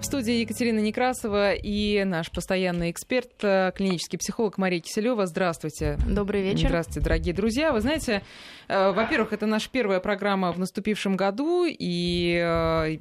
В студии Екатерина Некрасова и наш постоянный эксперт, э, клинический психолог Мария Киселева. Здравствуйте. Добрый вечер. Здравствуйте, дорогие друзья. Вы знаете, э, во-первых, это наша первая программа в наступившем году, и э,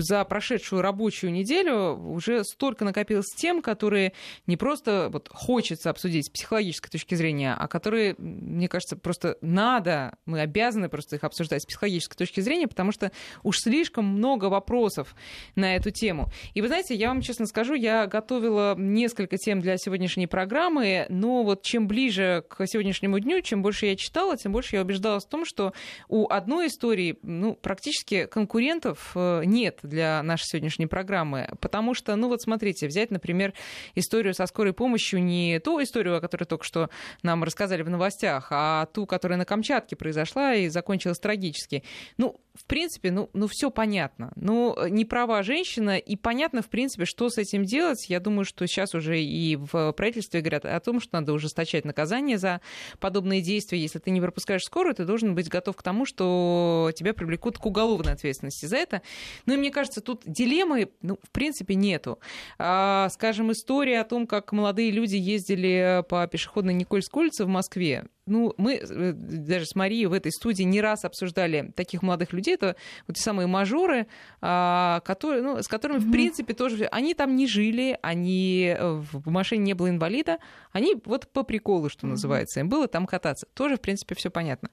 за прошедшую рабочую неделю уже столько накопилось тем, которые не просто вот, хочется обсудить с психологической точки зрения, а которые, мне кажется, просто надо, мы обязаны просто их обсуждать с психологической точки зрения, потому что уж слишком много вопросов на эту тему. И вы знаете, я вам честно скажу, я готовила несколько тем для сегодняшней программы, но вот чем ближе к сегодняшнему дню, чем больше я читала, тем больше я убеждалась в том, что у одной истории ну, практически конкурентов э, нет для нашей сегодняшней программы. Потому что, ну вот смотрите, взять, например, историю со скорой помощью, не ту историю, о которой только что нам рассказали в новостях, а ту, которая на Камчатке произошла и закончилась трагически. Ну, в принципе, ну, ну все понятно. Ну, не права женщина, и понятно, в принципе, что с этим делать. Я думаю, что сейчас уже и в правительстве говорят о том, что надо ужесточать наказание за подобные действия. Если ты не пропускаешь скорую, ты должен быть готов к тому, что тебя привлекут к уголовной ответственности за это. Ну и мне кажется, тут дилеммы, ну, в принципе, нету. А, скажем, история о том, как молодые люди ездили по пешеходной Никольской улице в Москве, ну, мы э, даже с Марией в этой студии не раз обсуждали таких молодых людей. Это вот те самые мажоры, а, которые, ну, с которыми, mm-hmm. в принципе, тоже... Они там не жили, они э, в машине не было инвалида. Они вот по приколу, что mm-hmm. называется, им было там кататься. Тоже, в принципе, все понятно.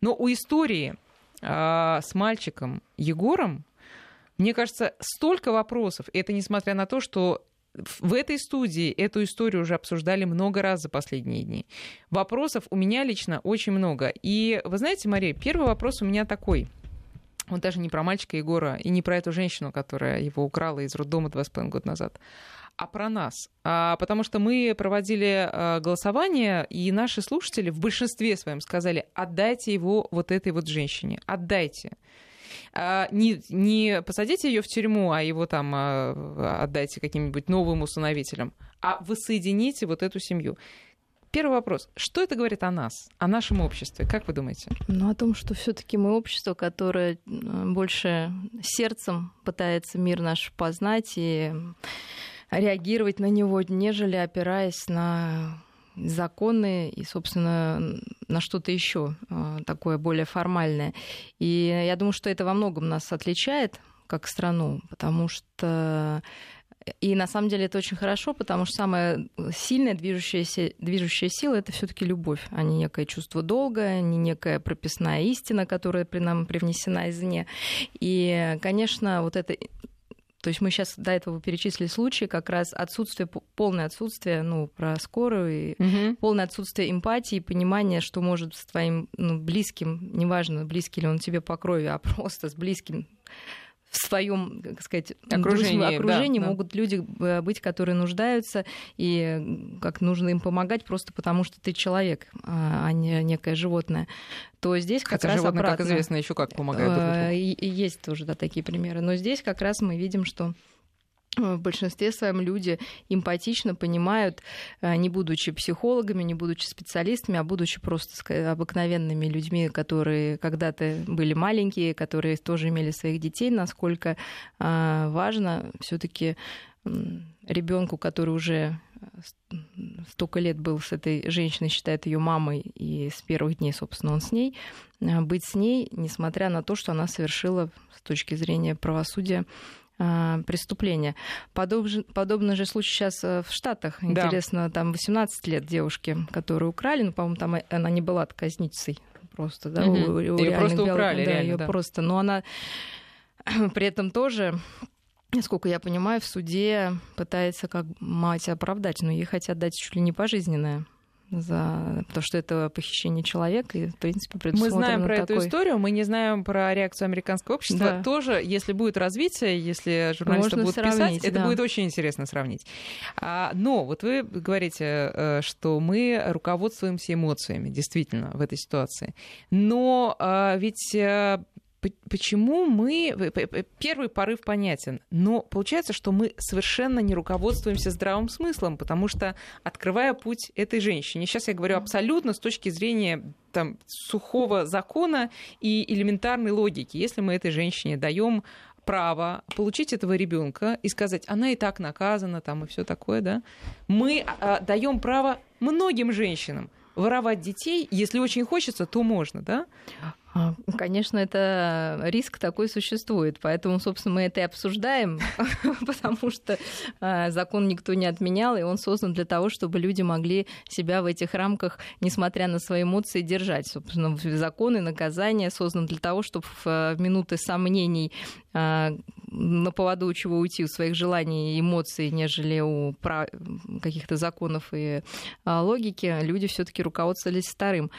Но у истории а, с мальчиком Егором, мне кажется, столько вопросов. И это несмотря на то, что в этой студии эту историю уже обсуждали много раз за последние дни. Вопросов у меня лично очень много. И вы знаете, Мария, первый вопрос у меня такой. Он даже не про мальчика Егора и не про эту женщину, которая его украла из роддома два с половиной года назад, а про нас. А, потому что мы проводили а, голосование, и наши слушатели в большинстве своем сказали, отдайте его вот этой вот женщине, отдайте. А, не, не посадите ее в тюрьму, а его там а, отдайте каким-нибудь новым усыновителям, а воссоедините вот эту семью. Первый вопрос. Что это говорит о нас, о нашем обществе? Как вы думаете? Ну, о том, что все таки мы общество, которое больше сердцем пытается мир наш познать и реагировать на него, нежели опираясь на законы и, собственно, на что-то еще а, такое более формальное. И я думаю, что это во многом нас отличает как страну, потому что и на самом деле это очень хорошо, потому что самая сильная движущаяся, движущая сила это все-таки любовь, а не некое чувство долга, не некая прописная истина, которая при нам привнесена извне. И, конечно, вот это то есть мы сейчас до этого перечислили случаи, как раз отсутствие, полное отсутствие, ну, про скорую, угу. полное отсутствие эмпатии, понимания, что может с твоим ну, близким, неважно, близкий ли он тебе по крови, а просто с близким в своем, как сказать, окружении, окружении да, могут да. люди э, быть, которые нуждаются, и как нужно им помогать просто потому, что ты человек, а, а не некое животное. То здесь как Хотя раз животные, обратно. как известно, еще как помогают. Есть тоже да, такие примеры. Но здесь как раз мы видим, что в большинстве своем люди эмпатично понимают, э, не будучи психологами, не будучи специалистами, а будучи просто обыкновенными людьми, которые когда-то были маленькие, которые тоже имели своих детей, насколько э, важно все-таки ребенку, который уже э, столько лет был с этой женщиной, считает ее мамой, и с первых дней, собственно, он с ней, быть с ней, несмотря на то, что она совершила с точки зрения правосудия а, преступления. Подобный, подобный же случай сейчас э, в Штатах. Да. Интересно, там 18 лет девушки, которые украли, ну, по-моему, там она не была казнницей просто, да, угу. у, у ее просто украли, да, реально, ее да. просто, но она при этом тоже насколько я понимаю, в суде пытается как мать оправдать, но ей хотят дать чуть ли не пожизненное за то, что это похищение человека, и, в принципе, Мы знаем про такой... эту историю, мы не знаем про реакцию американского общества. Да. Тоже, если будет развитие, если журналисты Можно будут писать, да. это будет очень интересно сравнить. А, но вот вы говорите, э, что мы руководствуемся эмоциями, действительно, в этой ситуации. Но а, ведь э, почему мы... Первый порыв понятен, но получается, что мы совершенно не руководствуемся здравым смыслом, потому что, открывая путь этой женщине, сейчас я говорю абсолютно с точки зрения там, сухого закона и элементарной логики, если мы этой женщине даем право получить этого ребенка и сказать, она и так наказана, там и все такое, да. Мы а, даем право многим женщинам воровать детей, если очень хочется, то можно, да? А, конечно, это риск такой существует, поэтому, собственно, мы это и обсуждаем, потому что а, закон никто не отменял, и он создан для того, чтобы люди могли себя в этих рамках, несмотря на свои эмоции, держать. Собственно, закон и наказание созданы для того, чтобы в минуты сомнений а, на поводу чего уйти, у своих желаний и эмоций, нежели у каких-то законов и логики, люди все таки руководствовались вторым.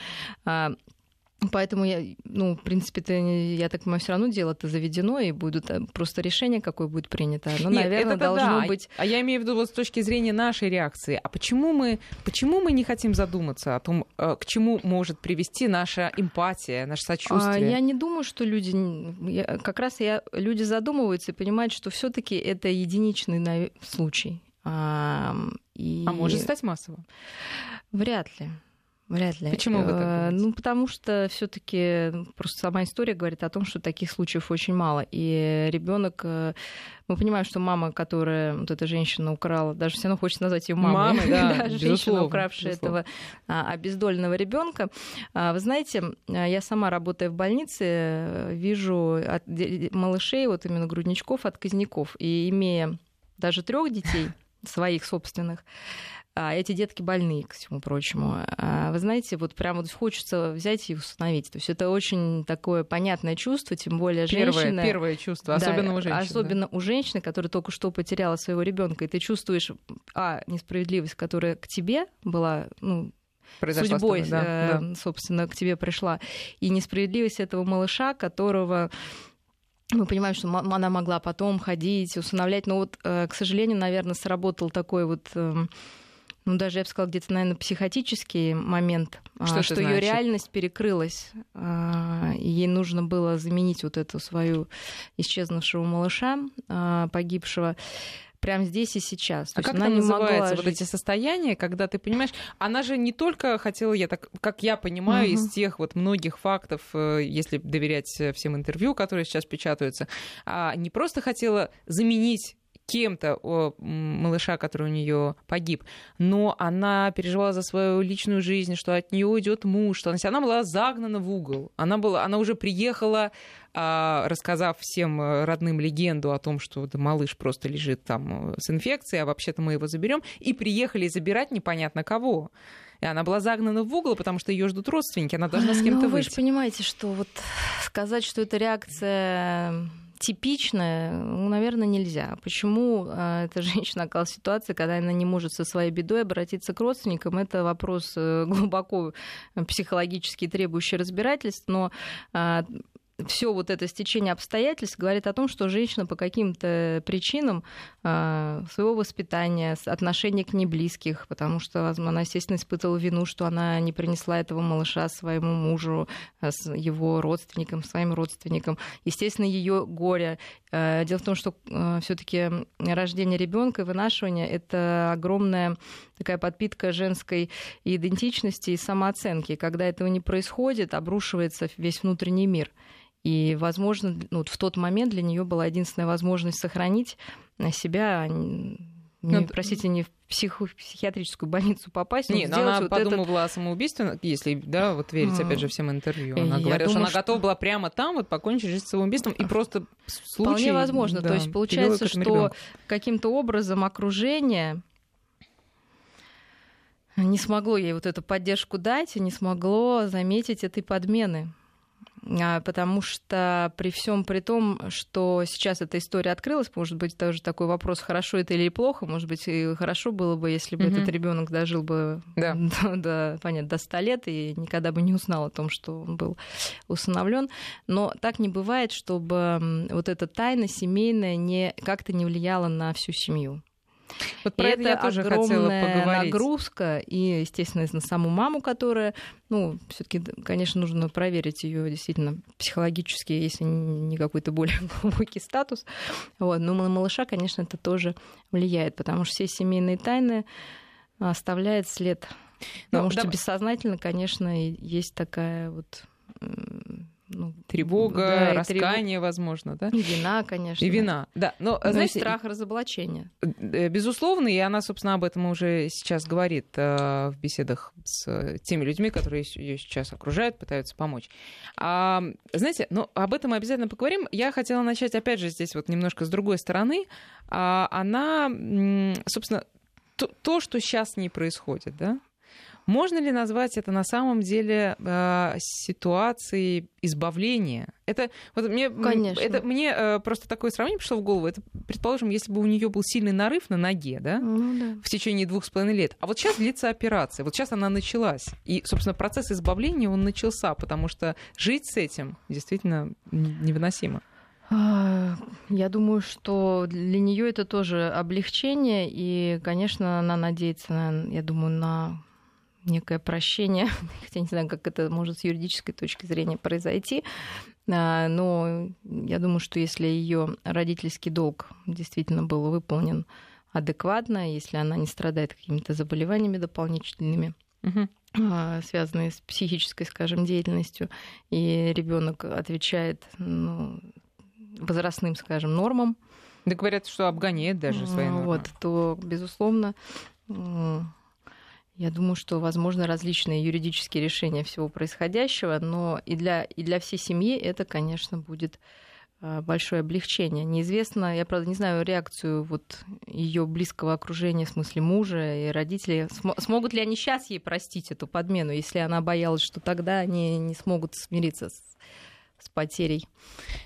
Поэтому я, ну, в принципе, это, я так понимаю, все равно дело-то заведено, и будет э, просто решение, какое будет принято. Но, Нет, наверное, должно да. быть. А я имею в виду вот с точки зрения нашей реакции. А почему мы, почему мы не хотим задуматься о том, э, к чему может привести наша эмпатия, наше сочувствие? А, я не думаю, что люди, я, как раз я, люди задумываются и понимают, что все-таки это единичный случай. А, и... а может стать массовым? Вряд ли. Вряд ли. Почему вы так э, думаете? Ну, потому что все таки просто сама история говорит о том, что таких случаев очень мало. И ребенок, э, мы понимаем, что мама, которая, вот эта женщина украла, даже все равно хочется назвать ее мамой, мамой да, да, женщина, укравшая безусловно. этого а, обездоленного ребенка. А, вы знаете, я сама, работая в больнице, вижу от малышей, вот именно грудничков, отказников. И имея даже трех детей, своих собственных, а эти детки больные, ко всему прочему. А вы знаете, вот прям вот хочется взять и установить. То есть это очень такое понятное чувство, тем более первое, женщина... Первое чувство, особенно да, у женщин. Особенно да. у женщины, которая только что потеряла своего ребенка, и ты чувствуешь, а, несправедливость, которая к тебе была, ну, Произошла судьбой, да, э, да. собственно, к тебе пришла, и несправедливость этого малыша, которого мы понимаем, что она могла потом ходить, усыновлять, но вот, э, к сожалению, наверное, сработал такой вот эм, ну, даже, я бы сказала, где-то, наверное, психотический момент, а, что, что ее реальность перекрылась, а, ей нужно было заменить вот эту свою исчезнувшего малыша, а, погибшего прямо здесь и сейчас. То а как она это не называется, вот эти состояния, когда ты понимаешь, она же не только хотела, я так, как я понимаю, угу. из тех вот многих фактов, э, если доверять всем интервью, которые сейчас печатаются, не просто хотела заменить кем-то малыша, который у нее погиб, но она переживала за свою личную жизнь, что от нее уйдет муж, что она, она была загнана в угол. Она, была, она уже приехала, а, рассказав всем э, родным легенду о том, что да, малыш просто лежит там э, с инфекцией, а вообще-то мы его заберем, и приехали забирать непонятно кого. И она была загнана в угол, потому что ее ждут родственники, она должна с кем-то ну, выйти. Вы же понимаете, что вот сказать, что это реакция типичное, ну, наверное, нельзя. Почему э, эта женщина оказалась в ситуации, когда она не может со своей бедой обратиться к родственникам? Это вопрос э, глубоко психологически требующий разбирательств, но э, все вот это стечение обстоятельств говорит о том, что женщина по каким-то причинам э, своего воспитания, отношения к ней близких, потому что она, естественно, испытывала вину, что она не принесла этого малыша своему мужу, э, его родственникам, своим родственникам. Естественно, ее горе. Э, дело в том, что все-таки рождение ребенка вынашивание это огромная такая подпитка женской идентичности и самооценки. Когда этого не происходит, обрушивается весь внутренний мир. И, возможно, ну, вот в тот момент для нее была единственная возможность сохранить себя, а не, ну, простите, не в психо- психиатрическую больницу попасть. Нет, но она вот подумала этот... о самоубийстве, если, да, вот верить, опять же, всем интервью. Она Я говорила, думаю, что она готова была прямо там вот покончить жизнь самоубийством, и просто случай... Вполне возможно. Да, То есть получается, что каким-то образом окружение не смогло ей вот эту поддержку дать и не смогло заметить этой подмены. А, потому что при всем при том, что сейчас эта история открылась, может быть, тоже такой вопрос, хорошо это или плохо, может быть, и хорошо было бы, если бы mm-hmm. этот ребенок дожил бы да. до, до, понятно, до 100 лет и никогда бы не узнал о том, что он был усыновлен. Но так не бывает, чтобы вот эта тайна семейная не, как-то не влияла на всю семью. Вот про и это, это я тоже огромная нагрузка, и, естественно, на саму маму, которая, ну, все-таки, конечно, нужно проверить ее действительно психологически, если не какой-то более глубокий статус. Вот. Но на малыша, конечно, это тоже влияет, потому что все семейные тайны оставляют след. Ну, потому ну, что давай. бессознательно, конечно, есть такая вот ну, тревога, да, раскаяние, тревог... возможно, да? И вина, конечно. И вина, да. Но, Но знаете, страх разоблачения. Э, безусловно, и она, собственно, об этом уже сейчас говорит э, в беседах с теми людьми, которые ее сейчас окружают, пытаются помочь. А, знаете, ну, об этом мы обязательно поговорим. Я хотела начать, опять же, здесь вот немножко с другой стороны. А, она, собственно, то, то, что сейчас с ней происходит, да, можно ли назвать это на самом деле э, ситуацией избавления? Это, вот мне, Конечно. это мне э, просто такое сравнение пришло в голову. Это, предположим, если бы у нее был сильный нарыв на ноге, да, ну, да, в течение двух с половиной лет. А вот сейчас длится операция, вот сейчас она началась. И, собственно, процесс избавления, он начался, потому что жить с этим действительно невыносимо. А, я думаю, что для нее это тоже облегчение, и, конечно, она надеется, я думаю, на некое прощение, хотя не знаю, как это может с юридической точки зрения произойти, а, но я думаю, что если ее родительский долг действительно был выполнен адекватно, если она не страдает какими-то заболеваниями дополнительными, угу. связанные с психической, скажем, деятельностью, и ребенок отвечает ну, возрастным, скажем, нормам. Да говорят, что обгоняет даже свои нормы. Вот, то, безусловно, я думаю, что возможны различные юридические решения всего происходящего, но и для, и для всей семьи это, конечно, будет а, большое облегчение. Неизвестно, я правда не знаю реакцию вот ее близкого окружения, в смысле мужа и родителей. Смогут ли они сейчас ей простить эту подмену, если она боялась, что тогда они не смогут смириться с с потерей?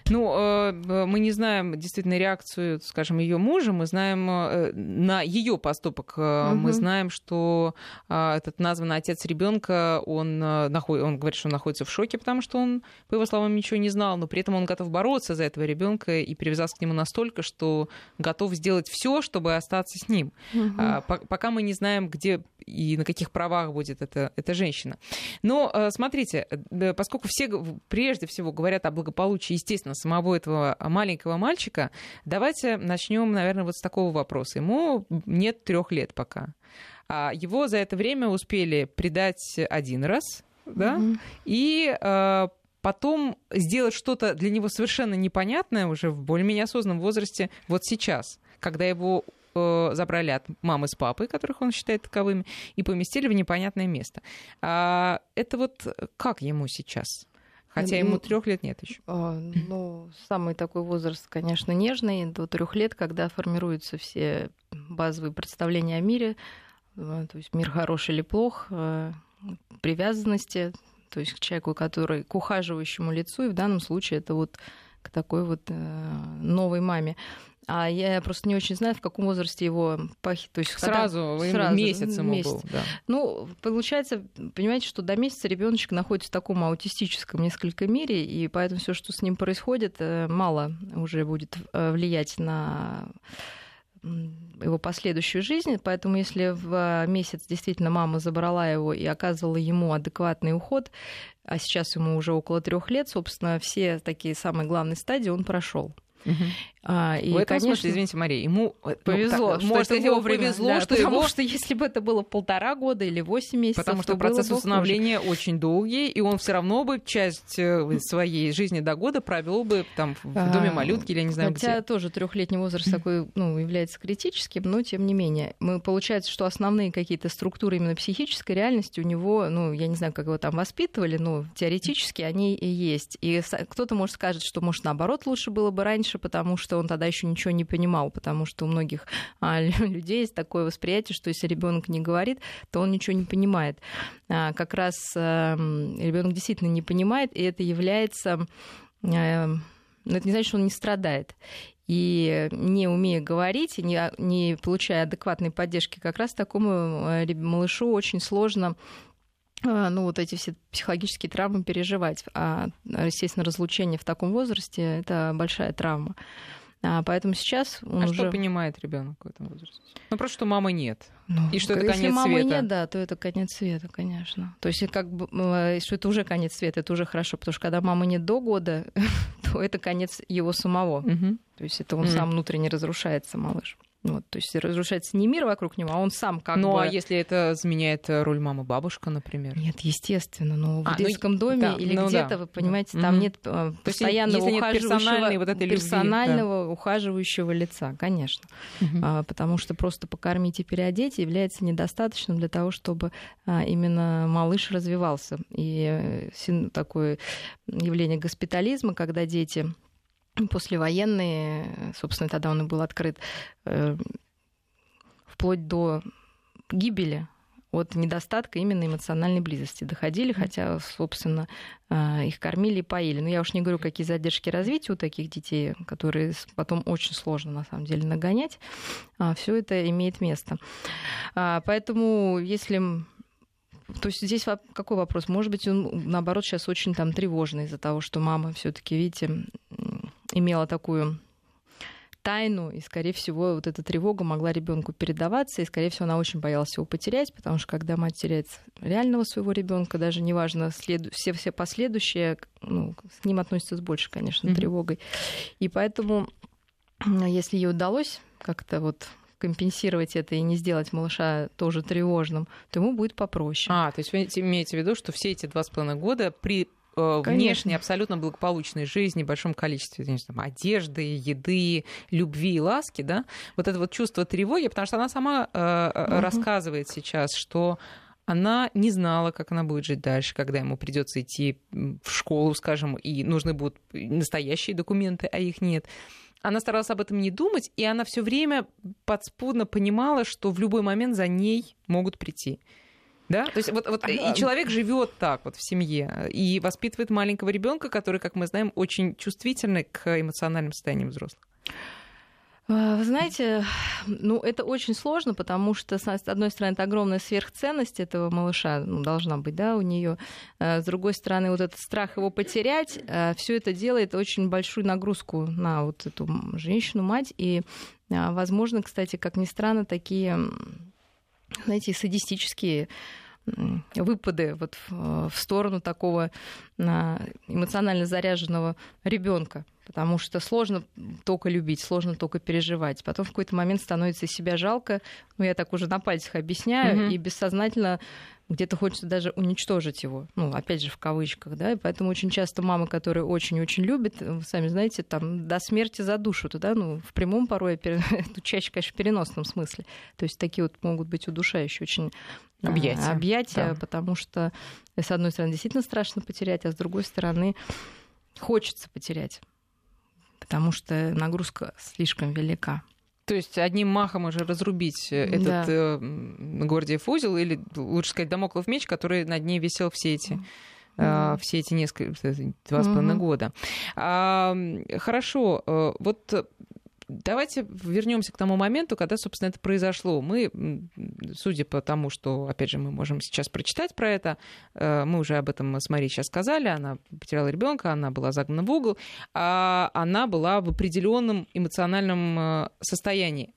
Ну, э, мы не знаем действительно реакцию, скажем, ее мужа. Мы знаем э, на ее поступок. Угу. Мы знаем, что этот названный отец ребенка, он, наход... он говорит, что он находится в шоке, потому что он, по его словам, ничего не знал, но при этом он готов бороться за этого ребенка и привязаться к нему настолько, что готов сделать все, чтобы остаться с ним. Угу. Пока мы не знаем, где и на каких правах будет эта, эта женщина. Но смотрите, поскольку все прежде всего говорят говорят о благополучии, естественно, самого этого маленького мальчика, давайте начнем, наверное, вот с такого вопроса. Ему нет трех лет пока. А его за это время успели предать один раз, да, mm-hmm. и э, потом сделать что-то для него совершенно непонятное уже в более-менее осознанном возрасте вот сейчас, когда его э, забрали от мамы с папой, которых он считает таковыми, и поместили в непонятное место. А это вот как ему сейчас? Хотя ему трех лет нет еще. А, ну, самый такой возраст, конечно, нежный, до трех лет, когда формируются все базовые представления о мире, э, то есть мир хороший или плох, э, привязанности, то есть к человеку, который к ухаживающему лицу, и в данном случае это вот к такой вот э, новой маме. А я просто не очень знаю, в каком возрасте его похитили. То есть сразу, когда... сразу месяц ему месяц. был. Да. Ну, получается, понимаете, что до месяца ребеночек находится в таком аутистическом несколько мире, и поэтому все, что с ним происходит, э, мало уже будет э, влиять на его последующую жизнь. Поэтому если в месяц действительно мама забрала его и оказывала ему адекватный уход, а сейчас ему уже около трех лет, собственно, все такие самые главные стадии он прошел. Угу. А, и, в этом конечно, смысле, извините, Мария, ему э, повезло, ну, что может, это его повезло, да, что потому его... что если бы это было полтора года или восемь месяцев, потому что процесс установления хуже. очень долгий, и он все равно бы часть э, своей жизни до года провел бы там в доме а, малютки или я не знаю Хотя где. тоже трехлетний возраст такой, ну, является критическим, но тем не менее, мы получается, что основные какие-то структуры именно психической реальности у него, ну, я не знаю, как его там воспитывали, но теоретически они и есть. И кто-то может сказать, что может наоборот лучше было бы раньше, потому что он тогда еще ничего не понимал, потому что у многих а, людей есть такое восприятие, что если ребенок не говорит, то он ничего не понимает. А, как раз а, ребенок действительно не понимает, и это является но ну, это не значит, что он не страдает. И не умея говорить, не, не получая адекватной поддержки, как раз такому малышу очень сложно ну, вот эти все психологические травмы переживать. А, естественно, разлучение в таком возрасте — это большая травма. А, поэтому сейчас он а уже... что понимает ребенок в этом возрасте? Ну, просто что мамы нет. Ну, и что это конец если мамы света. нет, да, то это конец света, конечно. То есть как бы, что это уже конец света, это уже хорошо, потому что когда мамы нет до года, то это конец его самого. Угу. То есть это он угу. сам внутренне разрушается, малыш. Вот, то есть разрушается не мир вокруг него, а он сам как ну, бы... Ну, а если это заменяет э, роль мамы бабушка, например? Нет, естественно. Но в а, ну, детском ну, доме да, или ну, где-то, да. вы понимаете, там mm-hmm. нет э, постоянного если ухаживающего, нет вот этой персонального любви, да. ухаживающего лица, конечно. Mm-hmm. А, потому что просто покормить и переодеть является недостаточным для того, чтобы а, именно малыш развивался. И э, такое явление госпитализма, когда дети послевоенные, собственно, тогда он и был открыт, э, вплоть до гибели от недостатка именно эмоциональной близости доходили, хотя, собственно, э, их кормили и поили. Но я уж не говорю, какие задержки развития у таких детей, которые потом очень сложно, на самом деле, нагонять. А, Все это имеет место. А, поэтому, если то есть здесь какой вопрос? Может быть, он, наоборот, сейчас очень там тревожный из-за того, что мама все таки видите, имела такую тайну, и, скорее всего, вот эта тревога могла ребенку передаваться, и, скорее всего, она очень боялась его потерять, потому что когда мать теряет реального своего ребенка, даже неважно, следу... все, все последующие, ну, с ним относятся с большей, конечно, mm-hmm. тревогой. И поэтому, если ей удалось как-то вот компенсировать это и не сделать малыша тоже тревожным, то ему будет попроще. А, то есть вы имеете в виду, что все эти два с половиной года при Э, внешне абсолютно благополучной жизни, большом количестве знаю, там, одежды, еды, любви и ласки, да, вот это вот чувство тревоги, потому что она сама э, угу. рассказывает сейчас, что она не знала, как она будет жить дальше, когда ему придется идти в школу, скажем, и нужны будут настоящие документы, а их нет. Она старалась об этом не думать, и она все время подспудно понимала, что в любой момент за ней могут прийти. Да? То есть вот, вот и человек живет так вот в семье и воспитывает маленького ребенка, который, как мы знаем, очень чувствительный к эмоциональным состояниям взрослых. А, вы знаете, ну это очень сложно, потому что, с одной стороны, это огромная сверхценность этого малыша ну, должна быть, да, у нее. С другой стороны, вот этот страх его потерять, все это делает очень большую нагрузку на вот эту женщину, мать. И, возможно, кстати, как ни странно, такие знаете, садистические выпады вот в, в сторону такого эмоционально заряженного ребенка, потому что сложно только любить, сложно только переживать. Потом в какой-то момент становится себя жалко, ну я так уже на пальцах объясняю, mm-hmm. и бессознательно где-то хочется даже уничтожить его, ну, опять же, в кавычках, да, и поэтому очень часто мамы, которые очень-очень любят, вы сами знаете, там, до смерти задушат, да, ну, в прямом порой, чаще, конечно, в переносном смысле, то есть такие вот могут быть удушающие очень а, объятия, объятия да. потому что, с одной стороны, действительно страшно потерять, а с другой стороны, хочется потерять, потому что нагрузка слишком велика. То есть одним махом уже разрубить э, этот да. э, Гордиев узел, или лучше сказать, домоклов меч, который над ней висел все эти mm все эти несколько два с половиной года. А, хорошо, э, вот Давайте вернемся к тому моменту, когда, собственно, это произошло. Мы, судя по тому, что, опять же, мы можем сейчас прочитать про это, э, мы уже об этом с Марией сейчас сказали, она потеряла ребенка, она была загнана в угол, а она была в определенном эмоциональном э, состоянии.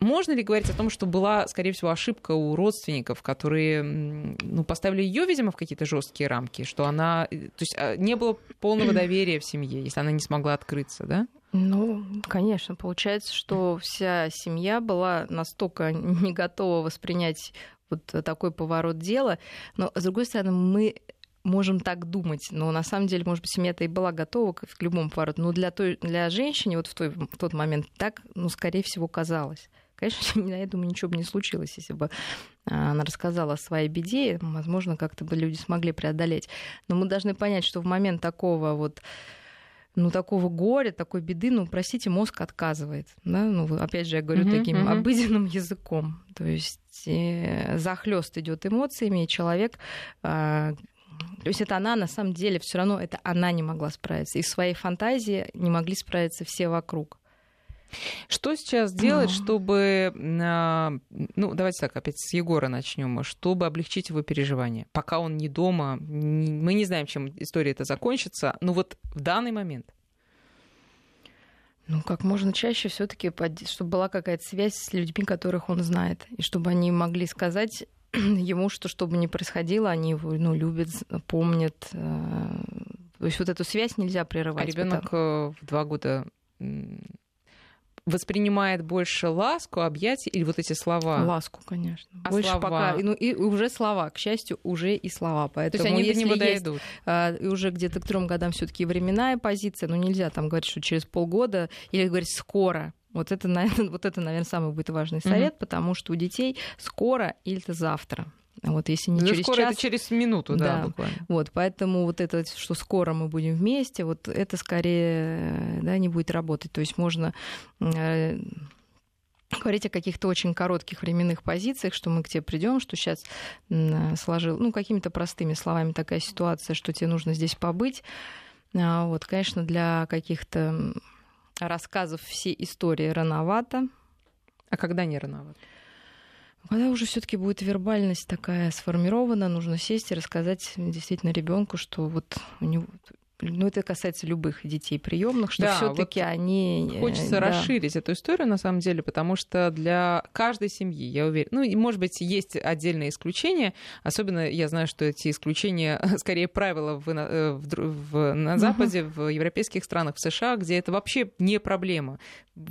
Можно ли говорить о том, что была, скорее всего, ошибка у родственников, которые ну, поставили ее, видимо, в какие-то жесткие рамки, что она, э, то есть а, не было полного доверия в семье, если она не смогла открыться, да? Ну, конечно, получается, что вся семья была настолько не готова воспринять вот такой поворот дела, но с другой стороны мы можем так думать, но на самом деле, может быть, семья-то и была готова к, к любому повороту, но для, той, для женщины вот в, той, в тот момент так, ну, скорее всего, казалось. Конечно, я думаю, ничего бы не случилось, если бы а, она рассказала о своей беде, возможно, как-то бы люди смогли преодолеть. Но мы должны понять, что в момент такого вот ну, такого горя, такой беды, ну, простите, мозг отказывает. Да? Ну, опять же, я говорю uh-huh, таким uh-huh. обыденным языком. То есть э, захлест идет эмоциями, и человек э, то есть это она, на самом деле, все равно это она не могла справиться. И в своей фантазии не могли справиться все вокруг. Что сейчас делать, чтобы, а, ну, давайте так, опять с Егора начнем, чтобы облегчить его переживания, пока он не дома, мы не знаем, чем история это закончится, но вот в данный момент. Ну, как можно чаще все-таки, чтобы была какая-то связь с людьми, которых он знает, и чтобы они могли сказать ему, что что бы ни происходило, они его ну, любят, помнят. Э, то есть вот эту связь нельзя прерывать. А ребенок потому... Э, в два года воспринимает больше ласку, объятия или вот эти слова? Ласку, конечно. А больше слова? пока. Ну и уже слова, к счастью, уже и слова. Поэтому То есть они до если него есть, дойдут. а, и уже где-то к трем годам все-таки временная позиция, ну нельзя там говорить, что через полгода или говорить скоро. Вот это, наверное, вот это, наверное, самый будет важный совет, потому что у детей скоро или завтра. Вот если не Ну, через скоро час, это через минуту, да, Да. буквально. вот, поэтому вот это, что скоро мы будем вместе, вот это скорее э, да, не будет работать. То есть можно э, говорить о каких-то очень коротких временных позициях, что мы к тебе придем, что сейчас сложил, ну, какими-то простыми словами такая ситуация, что тебе нужно здесь побыть. А, Вот, конечно, для каких-то рассказов все истории рановато. А когда не рановато? Когда уже все-таки будет вербальность такая сформирована, нужно сесть и рассказать действительно ребенку, что вот у него ну, это касается любых детей приемных, что Да, все-таки вот они э, Хочется да. расширить эту историю, на самом деле, потому что для каждой семьи, я уверена, ну, и, может быть, есть отдельные исключения, особенно я знаю, что эти исключения скорее правила в, э, в в- на. Западе, в европейских странах, в США, где это вообще не проблема.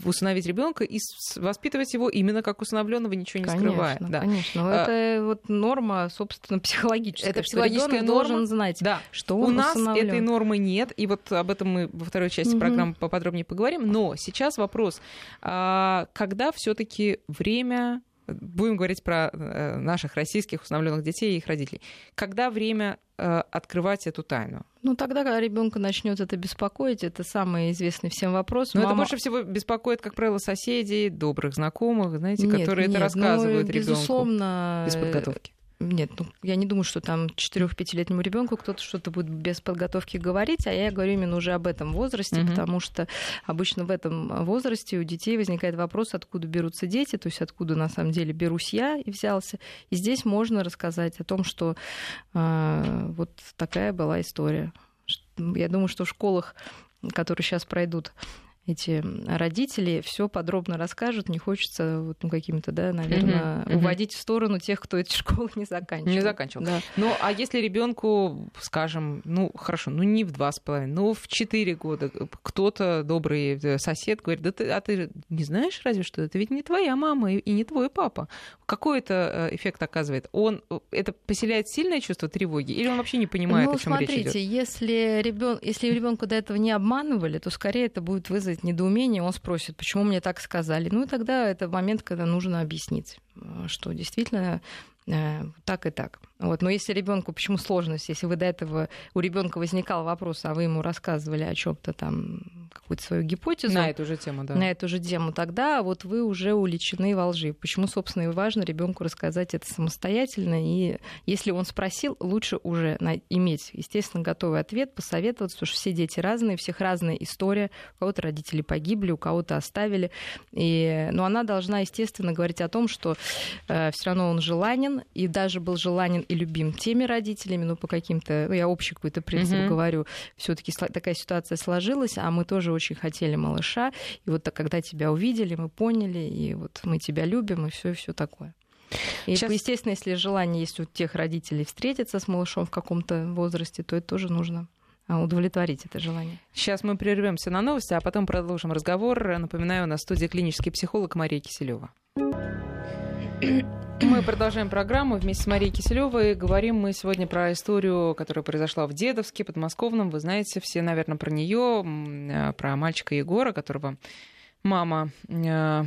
Усыновить ребенка и воспитывать его именно как усыновленного, ничего не Конечно, скрывая. Да. конечно. Но А, это вот норма, собственно, психологическая. Это психологическая норма. должен знать, Да. что У он нас усыновлён. этой нормы нет, и вот об этом мы во второй части Мгм. программы поподробнее поговорим. Но сейчас вопрос, а, когда все-таки время, будем говорить про э, наших российских усыновленных детей и их родителей, когда время открывать эту тайну? Ну, тогда, когда ребенка начнет это беспокоить, это самый известный всем вопрос. Но это Мама- больше всего беспокоит, как правило, соседей, добрых знакомых, знаете, Нет, которые нет, это рассказывают ну, ребенку безусловно, без э, подготовки. Нет, ну я не думаю, что там 4-5-летнему ребенку кто-то что-то будет без подготовки говорить, а я говорю именно уже об этом возрасте, Мгм. потому что обычно в этом возрасте у детей возникает вопрос, откуда берутся дети, то есть откуда на самом деле берусь я и взялся. И здесь можно рассказать о том, что э, вот такая была история. Я думаю, что в школах, которые сейчас пройдут эти родители все подробно расскажут, не хочется вот, ну, какими-то, да, наверное, мгм. уводить в сторону тех, кто эти школы не заканчивал. Не заканчивал. Да. Ну, а если ребенку, скажем, ну, хорошо, ну, не в два с половиной, ну, в четыре года кто-то, добрый э, сосед, говорит, да ты, а ты не знаешь разве что, это ведь не твоя мама и не твой папа. Какой это э, эффект оказывает? Он, э, это поселяет сильное чувство тревоги или он вообще не понимает, ну, о чем речь идет? смотрите, если ребен... если ребенка до этого не обманывали, то скорее это будет вызвать недоумение, он спросит, почему мне так сказали. Ну и тогда это момент, когда нужно объяснить, э, что действительно э, так и так. Вот. Но если ребенку, почему сложность, если вы до этого у ребенка возникал вопрос, а вы ему рассказывали о чем-то там, какую-то свою гипотезу, На эту же тему, да. на эту же тему, тогда вот вы уже уличены во лжи. Почему, собственно, и важно ребенку рассказать это самостоятельно. И если он спросил, лучше уже иметь, естественно, готовый ответ, посоветоваться, потому что все дети разные, у всех разная история. У кого-то родители погибли, у кого-то оставили. И, но она должна, естественно, говорить о том, что все равно он желанен, и даже был желанен и любим теми родителями, ну, по каким-то, ну, я общий какой-то принцип Мгм. говорю, все-таки такая ситуация сложилась, а мы тоже очень хотели малыша, и вот когда тебя увидели, мы поняли, и вот мы тебя любим, и все, и все такое. И, Щас- естественно, если желание есть у тех родителей встретиться с малышом в каком-то возрасте, то это тоже нужно а, удовлетворить это желание. Сейчас мы прервемся на новости, а потом продолжим разговор. Напоминаю, на студии клинический психолог Мария Киселева. Мы продолжаем программу вместе с Марией Киселевой. Говорим мы сегодня про историю, которая произошла в Дедовске, подмосковном. Вы знаете все, наверное, про нее, про мальчика Егора, которого мама... э,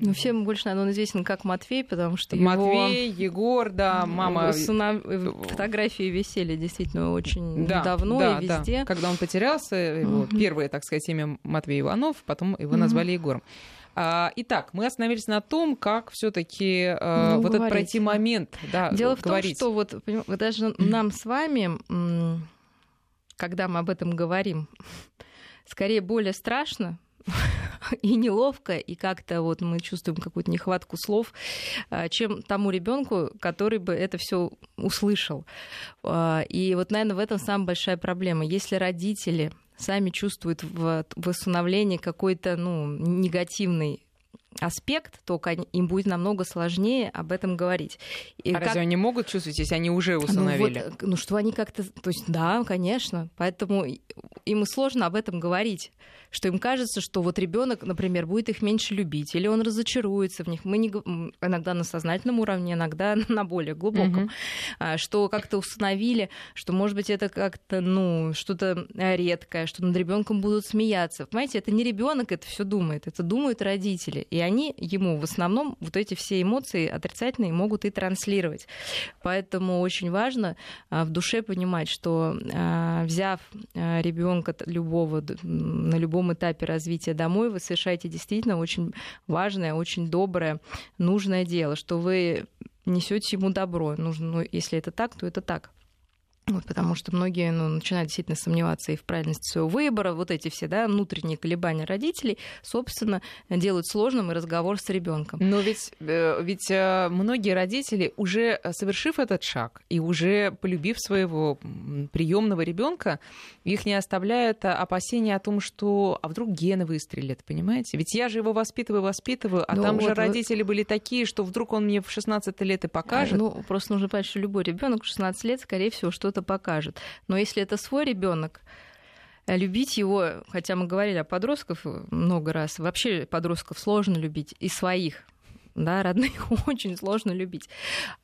Ну, всем больше, наверное, он известен как Матвей, потому что Матвей, его... Егор, да, мама... Сына... Фотографии висели действительно очень да, давно да, и везде. Да. Когда он потерялся, его Мгм. первое, так сказать, имя Матвей Иванов, потом его Мгм. назвали Егором. А, итак, мы остановились на том, как все-таки Ну, вот этот говорить. пройти момент, да, Дело в говорить. том, что вот, даже нам с вами, когда мы об этом говорим, скорее более страшно и неловко, и как-то вот мы чувствуем какую-то нехватку слов, а, чем тому ребенку, который бы это все услышал. А, И вот, наверное, в этом самая большая проблема. Если родители сами чувствуют в в какой-то ну, негативный аспект, то им будет намного сложнее об этом говорить. И а как- разве они могут чувствовать, если они уже ну, установили? вот, ну, что они как-то... То есть, да, конечно. Поэтому им сложно об этом говорить. что им кажется, что вот ребенок, например, будет их меньше любить, или он разочаруется в них. Мы не, иногда на сознательном уровне, иногда на более глубоком, угу. что как-то установили, что, может быть, это как-то, ну, что-то редкое, что над ребенком будут смеяться. Понимаете, это не ребенок это все думает, это думают родители. И они ему в основном вот эти все эмоции отрицательные могут и транслировать. Поэтому очень важно а, в душе понимать, что а, взяв а, ребенка любого на любом этапе развития домой, вы совершаете действительно очень важное, очень доброе, нужное дело, что вы несете ему добро. Нужно, ну, если это так, то это так. Вот, потому что многие ну, начинают действительно сомневаться и в правильности своего выбора. Вот эти все да, внутренние колебания родителей, собственно, делают сложным и разговор с ребенком. Но ведь, э, ведь э, многие родители, уже совершив этот шаг и уже полюбив своего приемного ребенка, их не оставляет опасения о том, что а вдруг гены выстрелят, понимаете? Ведь я же его воспитываю, воспитываю, а ну, там вот, же родители были такие, что вдруг он мне в 16 лет и покажет. Ну, просто нужно понять, что любой ребенок в 16 лет, скорее всего, что-то что-то покажет. Но если это свой ребенок, э, любить его, хотя мы говорили о подростках много раз, вообще подростков сложно любить, и своих, да, родных очень сложно любить.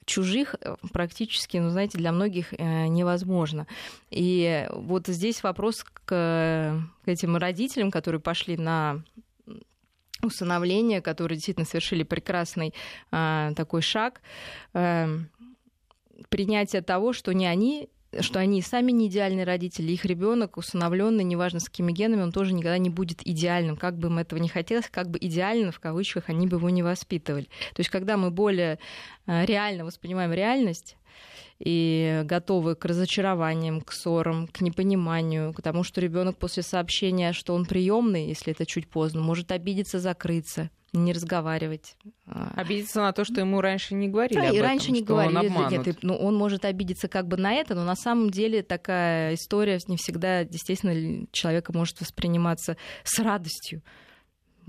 Чужих э, практически, ну, знаете, для многих э, невозможно. И вот здесь вопрос к, к этим родителям, которые пошли на усыновление, которые действительно совершили прекрасный э, такой шаг, э, принятие того, что не они что они сами не идеальные родители, их ребенок усыновленный, неважно с какими генами, он тоже никогда не будет идеальным, как бы им этого не хотелось, как бы идеально, в кавычках, они бы его не воспитывали. То есть, когда мы более э, реально воспринимаем реальность, и готовы к разочарованиям, к ссорам, к непониманию, к тому, что ребенок после сообщения, что он приемный, если это чуть поздно, может обидеться, закрыться не разговаривать. А. Обидеться на то, что ему раньше не говорили. Да, и этом, раньше не говорили. Нет, ну, он может обидеться как бы на это, но на самом деле такая история не всегда, естественно, человека может восприниматься с радостью.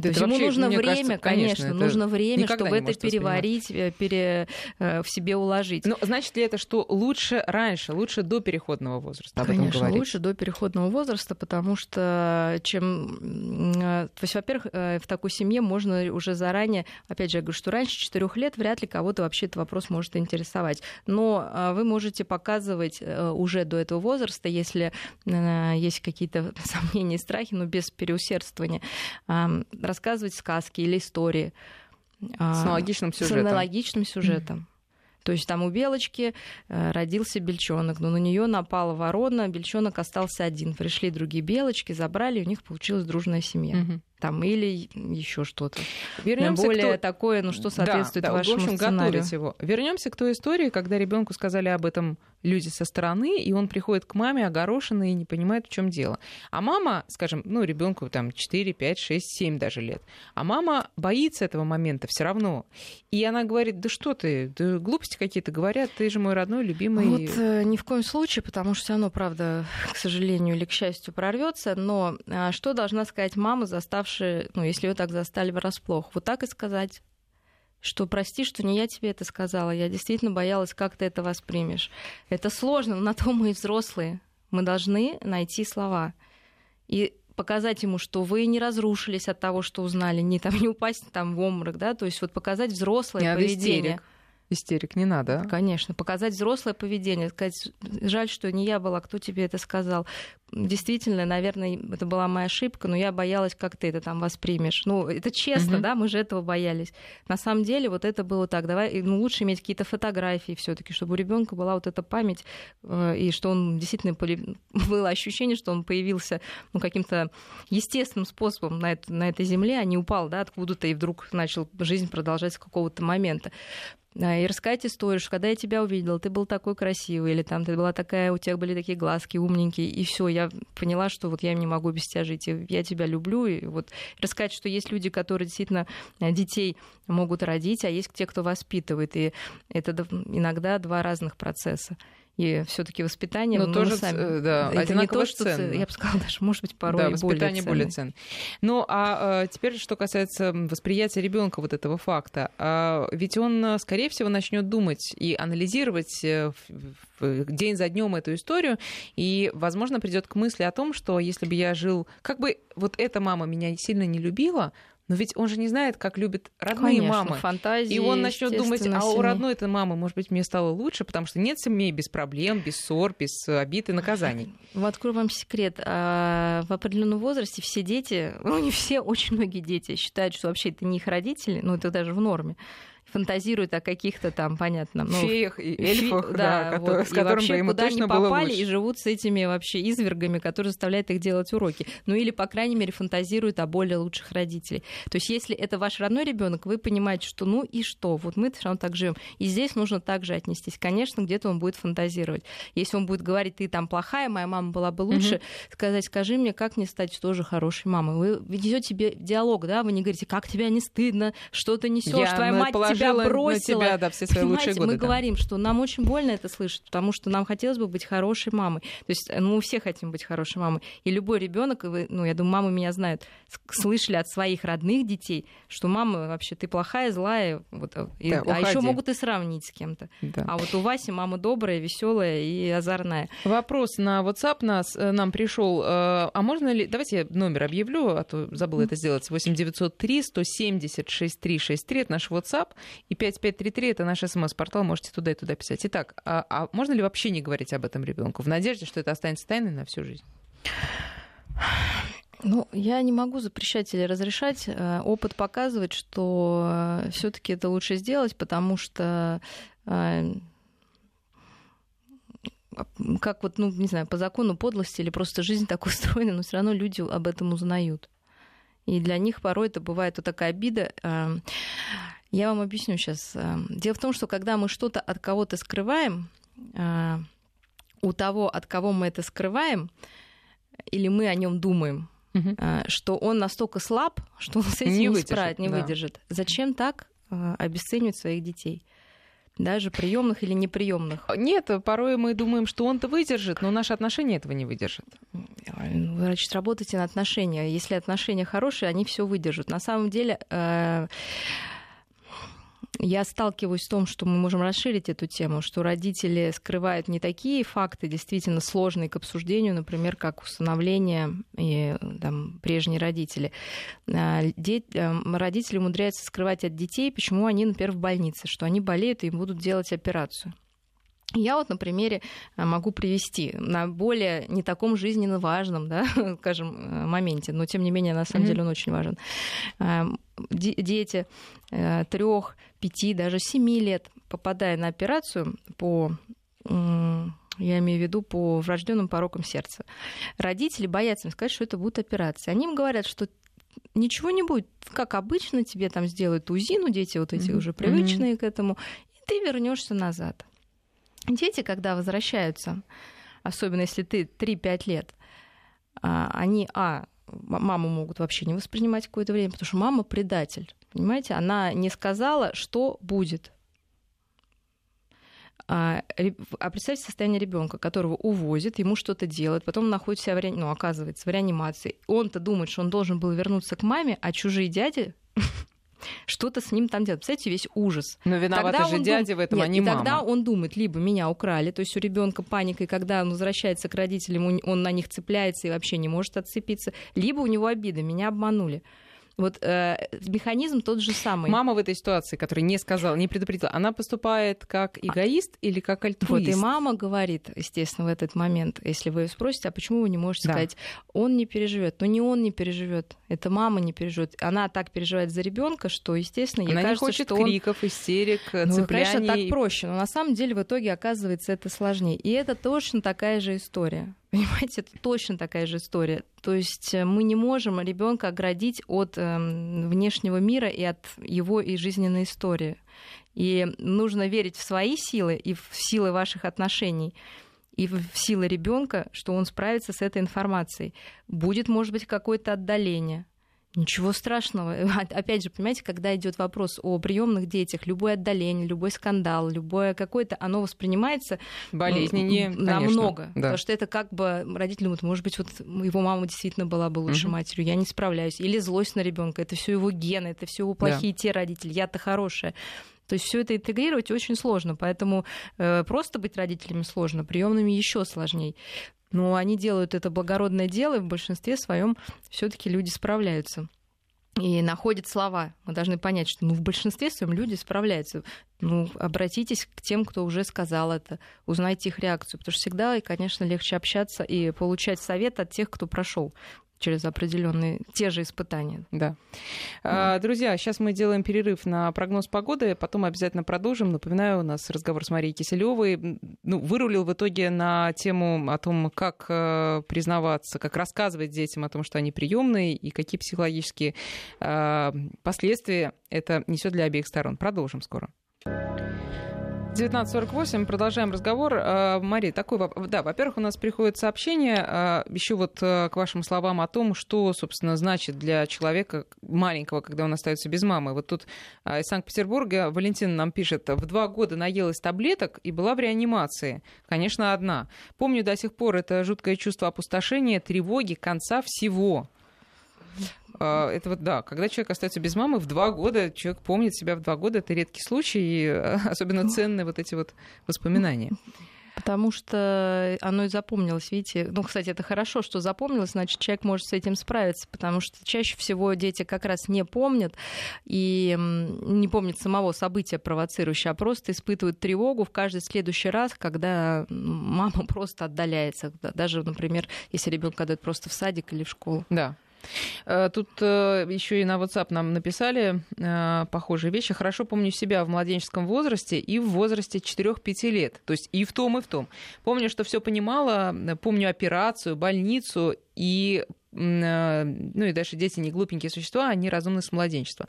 То есть ему нужно время, кажется, конечно, конечно нужно время, чтобы это переварить, э, пере, э, в себе уложить. Но значит ли это, что лучше раньше, лучше до переходного возраста? Конечно, лучше до переходного возраста, потому что чем... Э, то есть, во-первых, в такой семье можно уже заранее, опять же, я говорю, что раньше четырех лет вряд ли кого-то вообще этот вопрос может интересовать. Но вы можете показывать уже до этого возраста, если есть какие-то сомнения и страхи, но без переусердствования, рассказывать сказки или истории. С аналогичным сюжетом. С аналогичным сюжетом. То есть там у белочки э, родился бельчонок, но на нее напала ворона, бельчонок остался один. Пришли другие белочки, забрали, у них получилась дружная семья. Угу там или еще что-то. Вернемся более кто... такое, ну что соответствует да, да, вашему в общем, сценарию. его. Вернемся к той истории, когда ребенку сказали об этом люди со стороны, и он приходит к маме огорошенный и не понимает, в чем дело. А мама, скажем, ну ребенку там 4, 5, 6, 7 даже лет, а мама боится этого момента все равно. И она говорит, да что ты, да глупости какие-то говорят, ты же мой родной, любимый. Вот э, ни в коем случае, потому что все равно, правда, к сожалению или к счастью, прорвется. Но э, что должна сказать мама, заставшая ну, если ее так застали врасплох. Вот так и сказать что прости, что не я тебе это сказала, я действительно боялась, как ты это воспримешь. Это сложно, но на то мы и взрослые. Мы должны найти слова и показать ему, что вы не разрушились от того, что узнали, не, там, не упасть там, в обморок, да, то есть вот показать взрослое не поведение. Истерик. Истерик не надо. Конечно, показать взрослое поведение, сказать, жаль, что не я была, кто тебе это сказал. Действительно, наверное, это была моя ошибка, но я боялась, как ты это там воспримешь. Ну, это честно, угу. да, мы же этого боялись. На самом деле, вот это было так. Давай, ну, лучше иметь какие-то фотографии все-таки, чтобы у ребенка была вот эта память, э, и что он действительно было ощущение, что он появился ну, каким-то естественным способом на, это, на этой земле, а не упал, да, откуда-то и вдруг начал жизнь продолжать с какого-то момента и рассказать историю, что когда я тебя увидела, ты был такой красивый, или там ты была такая, у тебя были такие глазки умненькие, и все, я поняла, что вот я не могу без тебя жить, и я тебя люблю, и вот рассказать, что есть люди, которые действительно э, детей могут родить, а есть те, кто воспитывает, и это иногда два разных процесса. И все-таки воспитание, но ну, тоже, сами, э, да, это не то, что ценно. я бы сказала, даже может быть порой да, воспитание более более ценно. Ну, а, а теперь, что касается восприятия ребенка вот этого факта, а, ведь он, скорее всего, начнет думать и анализировать э, день за днем эту историю, и, возможно, придет к мысли о том, что если бы я жил, как бы вот эта мама меня сильно не любила, но ведь он же не знает, как любят родные Конечно, мамы. Фантазии, и он начнет думать, а у родной этой мамы, может быть, мне стало лучше, потому что нет семей без проблем, без ссор, без обид и наказаний. Вот открою вам секрет. А, в определенном возрасте все дети, ну не все, очень многие дети считают, что вообще это не их родители, ну это даже в норме фантазируют о каких-то там, понятно, ну, феях и эльфах, фи... да, да, вот. с которыми вообще, бы ему куда точно они попали было лучше. и живут с этими вообще извергами, которые заставляют их делать уроки. Ну или, по крайней мере, фантазируют о более лучших родителей. То есть, если это ваш родной ребенок, вы понимаете, что ну и что, вот мы все равно так живем. И здесь нужно также отнестись. Конечно, где-то он будет фантазировать. Если он будет говорить, ты там плохая, моя мама была бы лучше, угу. сказать, скажи мне, как мне стать тоже хорошей мамой. Вы ведете себе диалог, да, вы не говорите, как тебя не стыдно, что ты несешь, твоя мать тебя бросила тебя, да, все свои Понимаете, лучшие годы. Мы там. говорим, что нам очень больно это слышать, потому что нам хотелось бы быть хорошей мамой. То есть ну, мы все хотим быть хорошей мамой. И любой ребенок, ну, я думаю, мамы меня знают, слышали от своих родных детей, что мама вообще ты плохая, злая, вот, и, да, а еще могут и сравнить с кем-то. Да. А вот у Васи мама добрая, веселая и озорная. Вопрос на WhatsApp нас, э, нам пришел. А можно ли... Давайте я номер объявлю, а то забыла это сделать. 8903 170 6363 это наш WhatsApp. И 5533 это наш смс-портал, можете туда и туда писать. Итак, а, а можно ли вообще не говорить об этом ребенку в надежде, что это останется тайной на всю жизнь? Ну, я не могу запрещать или разрешать. Э, опыт показывает, что э, все-таки это лучше сделать, потому что э, как вот, ну, не знаю, по закону подлости или просто жизнь так устроена, но все равно люди об этом узнают. И для них порой это бывает вот такая обида. Я вам объясню сейчас. Дело в том, что когда мы что-то от кого-то скрываем, у того, от кого мы это скрываем, или мы о нем думаем, угу. что он настолько слаб, что он с этим не, не справит, не да. выдержит. Зачем так обесценивать своих детей? Даже приемных или неприемных? Нет, порой мы думаем, что он-то выдержит, но наши отношения этого не выдержат. Вы, значит, работаете на отношения. Если отношения хорошие, они все выдержат. На самом деле, э, я сталкиваюсь с том, что мы можем расширить эту тему, что родители скрывают не такие факты действительно сложные к обсуждению, например, как усыновление и там, прежние родители. Родители умудряются скрывать от детей, почему они, например, в больнице, что они болеют и будут делать операцию. Я вот на примере могу привести на более не таком жизненно важном, да, скажем, моменте, но тем не менее, на самом mm-hmm. деле он очень важен. Дети трех, пяти, даже семи лет, попадая на операцию по я имею в виду по врожденным порокам сердца. Родители боятся им сказать, что это будет операция. Они им говорят, что ничего не будет, как обычно, тебе там сделают УЗИ, ну, дети вот эти mm-hmm. уже привычные mm-hmm. к этому, и ты вернешься назад. Дети, когда возвращаются, особенно если ты 3-5 лет, а, они, а, маму могут вообще не воспринимать какое-то время, потому что мама предатель. Понимаете, она не сказала, что будет. А, а представьте состояние ребенка, которого увозят, ему что-то делают, потом находится в ре... ну, оказывается в реанимации. Он-то думает, что он должен был вернуться к маме, а чужие дяди что-то с ним там делать. Представляете, весь ужас. Но виноваты тогда же дядя дум... в этом, Нет, а не и мама. тогда он думает, либо меня украли, то есть у ребенка паника, и когда он возвращается к родителям, он на них цепляется и вообще не может отцепиться, либо у него обида, меня обманули. Вот э, механизм тот же самый. Мама в этой ситуации, которая не сказала, не предупредила, она поступает как эгоист а... или как альтруист? Вот и мама говорит, естественно, в этот момент, если вы ее спросите, а почему вы не можете да. сказать, он не переживет? Но не он не переживет, это мама не переживет. Она так переживает за ребенка, что, естественно, ей она кажется, не хочет что криков, он... истерик, ну, цепляний. конечно, так проще, но на самом деле в итоге оказывается это сложнее. И это точно такая же история. Понимаете, это точно такая же история. То есть э, мы не можем ребенка оградить от э, внешнего мира и от его и жизненной истории. И нужно верить в свои силы и в силы ваших отношений и в силы ребенка, что он справится с этой информацией. Будет, может быть, какое-то отдаление. Ничего страшного. Опять же, понимаете, когда идет вопрос о приемных детях, любое отдаление, любой скандал, любое какое-то, оно воспринимается болезненнее намного. Да. Потому что это как бы родители думают, может быть, вот его мама действительно была бы лучшей угу. матерью, я не справляюсь. Или злость на ребенка, это все его гены, это все его плохие да. те родители, я-то хорошая. То есть все это интегрировать очень сложно, поэтому э, просто быть родителями сложно, приемными еще сложнее. Но они делают это благородное дело, и в большинстве своем все-таки люди справляются и находят слова. Мы должны понять, что ну, в большинстве своем люди справляются. Ну, обратитесь к тем, кто уже сказал это, узнайте их реакцию, потому что всегда, конечно, легче общаться и получать совет от тех, кто прошел через определенные те же испытания. Да. Mm. Друзья, сейчас мы делаем перерыв на прогноз погоды, потом обязательно продолжим. Напоминаю, у нас разговор с Марией Киселевой. Ну, вырулил в итоге на тему о том, как э, признаваться, как рассказывать детям о том, что они приемные и какие психологические э, последствия это несет для обеих сторон. Продолжим скоро. 19.48, продолжаем разговор. А, Мария, такой. Да, во-первых, у нас приходит сообщение а, еще вот а, к вашим словам о том, что, собственно, значит для человека маленького, когда он остается без мамы. Вот тут из Санкт-Петербурга Валентина нам пишет, в два года наелась таблеток и была в реанимации. Конечно, одна. Помню до сих пор это жуткое чувство опустошения, тревоги, конца всего. А, это вот, да, когда человек остается без мамы в два года, человек помнит себя в два года, это редкий случай, и особенно ценные вот эти вот воспоминания. Потому что оно и запомнилось, видите. Ну, кстати, это хорошо, что запомнилось, значит, человек может с этим справиться, потому что чаще всего дети как раз не помнят и не помнят самого события провоцирующего, а просто испытывают тревогу в каждый следующий раз, когда мама просто отдаляется. Даже, например, если ребенка отдают просто в садик или в школу. Да, Э, тут э, еще и на WhatsApp нам написали э, похожие вещи. Хорошо помню себя в младенческом возрасте и в возрасте 4-5 лет. То есть и в том, и в том. Помню, что все понимала, помню операцию, больницу и ну и дальше дети не глупенькие существа, они разумны с младенчества.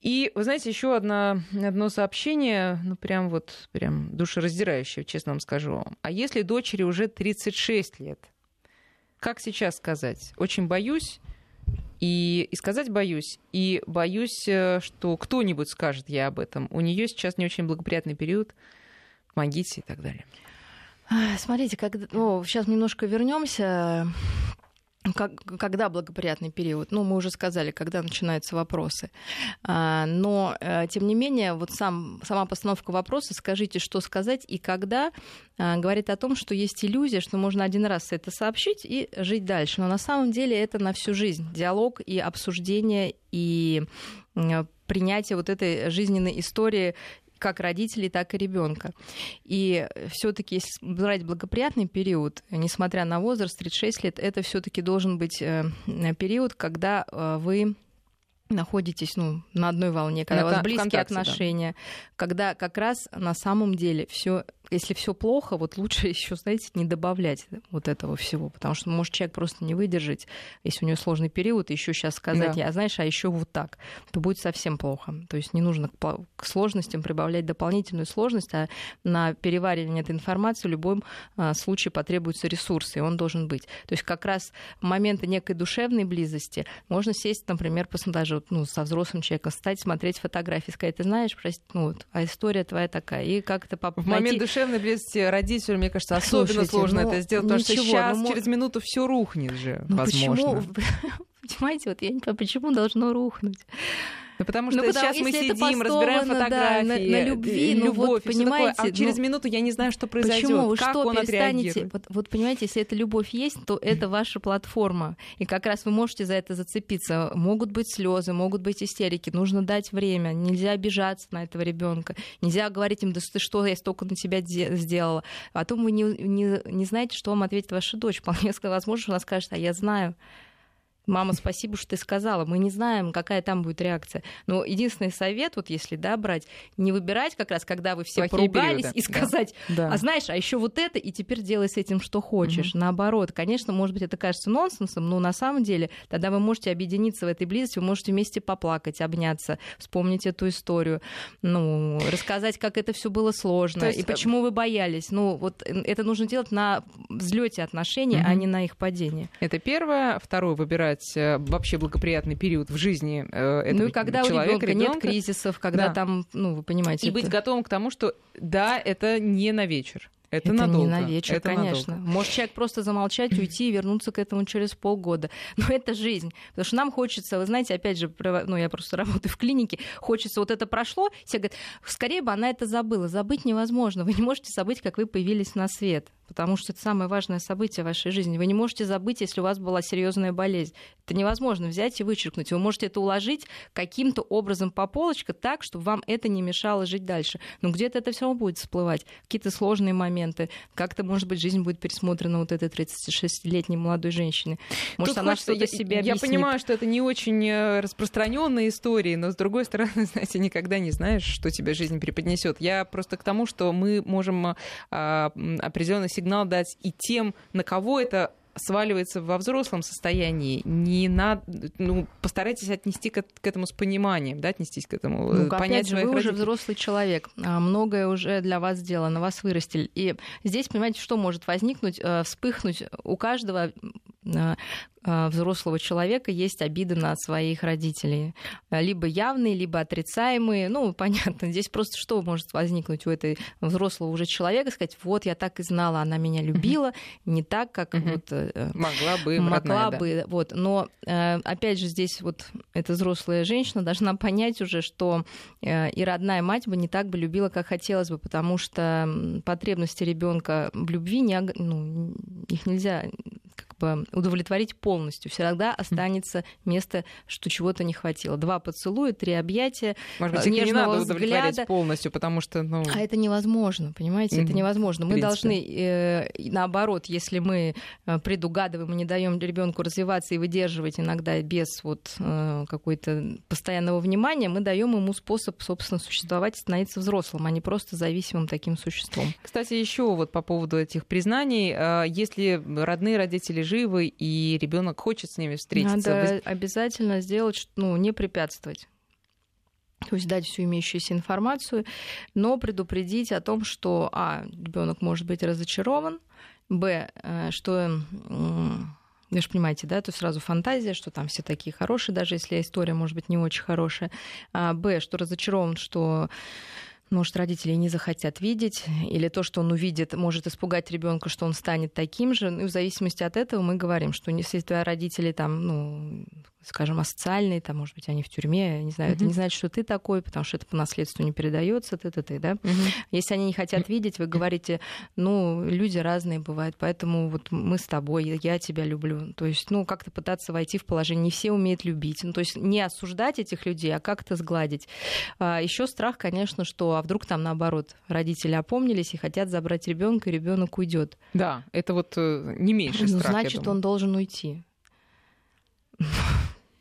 И, вы знаете, еще одно, одно сообщение, ну, прям вот, прям душераздирающее, честно вам скажу. А если дочери уже 36 лет? Как сейчас сказать? Очень боюсь, и, и сказать боюсь. И боюсь, э, что кто-нибудь скажет я об этом. У нее сейчас не очень благоприятный период. Помогите и так далее. Смотрите, как, ну, сейчас немножко вернемся как, когда благоприятный период? Ну, мы уже сказали, когда начинаются вопросы. А, но, э, тем не менее, вот сам, сама постановка вопроса «скажите, что сказать и когда» а, говорит о том, что есть иллюзия, что можно один раз это сообщить и жить дальше. Но на самом деле это на всю жизнь. Диалог и обсуждение и принятие вот этой жизненной истории как родителей, так и ребенка. И все-таки, если брать благоприятный период, несмотря на возраст, 36 лет, это все-таки должен быть э, период, когда э, вы находитесь ну, на одной волне, когда на, у вас близкие отношения, да. когда как раз на самом деле все если все плохо, вот лучше еще, знаете, не добавлять вот этого всего, потому что может человек просто не выдержать, если у него сложный период, еще сейчас сказать, да. я знаешь, а еще вот так, то будет совсем плохо. То есть не нужно к сложностям прибавлять дополнительную сложность, а на переваривание этой информации в любом а, случае потребуются ресурсы, и он должен быть. То есть как раз моменты некой душевной близости можно сесть, например, даже ну, со взрослым человеком, стать, смотреть фотографии, сказать, ты знаешь, прости, ну вот, а история твоя такая, и как-то по- в момент душевной близости родителю, мне кажется, особенно Слушайте, сложно ну, это сделать, потому ничего, что сейчас, ну, через минуту все рухнет же, ну, возможно. Почему? Понимаете, вот я не понимаю, почему должно рухнуть. Ну, потому что ну, потому, сейчас мы сидим, разбираем фотографии, да, на, на любви, ну, любовь, вот, понимаете, такое, а через ну, минуту я не знаю, что произойдет, почему? Вы как что, он отреагирует. Вот, вот понимаете, если эта любовь есть, то это ваша платформа, и как раз вы можете за это зацепиться. Могут быть слезы, могут быть истерики, нужно дать время, нельзя обижаться на этого ребенка, нельзя говорить им, да ты что, я столько на тебя сделала. Потом вы не, не, не знаете, что вам ответит ваша дочь. Вполне возможно, что она скажет, а я знаю мама, спасибо, что ты сказала. Мы не знаем, какая там будет реакция. Но единственный совет, вот если да, брать, не выбирать как раз, когда вы все Плохие поругались, периоды. и сказать, да. а знаешь, а еще вот это, и теперь делай с этим, что хочешь. Угу. Наоборот, конечно, может быть, это кажется нонсенсом, но на самом деле тогда вы можете объединиться в этой близости, вы можете вместе поплакать, обняться, вспомнить эту историю, ну, рассказать, как это все было сложно, есть... и почему вы боялись. Ну, вот это нужно делать на взлете отношений, угу. а не на их падении. Это первое. Второе, выбирать создать э, вообще благоприятный период в жизни э, этого Ну и когда человека, у ребенка нет кризисов, когда да. там, ну, вы понимаете. И это... быть готовым к тому, что да, это не на вечер. Это, это надолго. не на вечер, это конечно. Надолго. Может человек просто замолчать, уйти и вернуться к этому через полгода. Но это жизнь. Потому что нам хочется, вы знаете, опять же, ну я просто работаю в клинике, хочется вот это прошло, все говорят, скорее бы она это забыла. Забыть невозможно. Вы не можете забыть, как вы появились на свет потому что это самое важное событие в вашей жизни. Вы не можете забыть, если у вас была серьезная болезнь. Это невозможно взять и вычеркнуть. Вы можете это уложить каким-то образом по полочке так, чтобы вам это не мешало жить дальше. Но где-то это все равно будет всплывать. Какие-то сложные моменты. Как-то, может быть, жизнь будет пересмотрена вот этой 36-летней молодой женщины. Может, Тут она хочется, что-то себе объяснит. Я понимаю, что это не очень э, распространенная история, но с другой стороны, знаете, никогда не знаешь, что тебе жизнь преподнесет. Я просто к тому, что мы можем а, определенно сигнал дать и тем, на кого это сваливается во взрослом состоянии, не надо, ну, постарайтесь отнести к, к этому с пониманием, да, отнестись к этому, ну, понять опять же, вы родителей. уже взрослый человек, а, многое уже для вас сделано, вас вырастили. И здесь, понимаете, что может возникнуть, э, вспыхнуть у каждого э, взрослого человека есть обиды на своих родителей. Либо явные, либо отрицаемые. Ну, понятно, здесь просто что может возникнуть у этой взрослого уже человека, сказать, вот я так и знала, она меня любила, не так, как вот... Э, могла бы, Могла родная, бы, да. вот. Но, э, опять же, здесь вот эта взрослая женщина должна понять уже, что э, и родная мать бы не так бы любила, как хотелось бы, потому что потребности ребенка в любви, не, ну, их нельзя как бы удовлетворить полностью. Всегда останется место, что чего-то не хватило. Два поцелуя, три объятия, Может быть, нежного не надо взгляда. удовлетворять полностью, потому что... Ну... А это невозможно, понимаете? Это невозможно. Мы должны, э, наоборот, если мы э, предугадываем и не даем ребенку развиваться и выдерживать иногда без вот э, какой-то постоянного внимания, мы даем ему способ, собственно, существовать и становиться взрослым, а не просто зависимым таким существом. Кстати, еще вот по поводу этих признаний, э, если родные родители живы, и ребенок хочет с ними встретиться. Надо обязательно сделать, ну, не препятствовать. То есть дать всю имеющуюся информацию, но предупредить о том, что а ребенок может быть разочарован, б э, что вы же понимаете, да, то сразу фантазия, что там все такие хорошие, даже если история может быть не очень хорошая. А, Б, что разочарован, что может, родители не захотят видеть, или то, что он увидит, может испугать ребенка, что он станет таким же. Ну, и в зависимости от этого мы говорим, что если твои родители там, ну, скажем, асоциальные, там, может быть, они в тюрьме, я не знаю, mm-hmm. это не значит, что ты такой, потому что это по наследству не передается, ты, ты, ты, да. Mm-hmm. Если они не хотят видеть, вы говорите, ну, люди разные бывают, поэтому вот мы с тобой, я тебя люблю. То есть, ну, как-то пытаться войти в положение. Не все умеют любить. Ну, то есть не осуждать этих людей, а как-то сгладить. А, еще страх, конечно, что а вдруг там наоборот родители опомнились и хотят забрать ребенка, и ребенок уйдет. Да, это вот э, не меньше страх. Ну, значит, он должен уйти.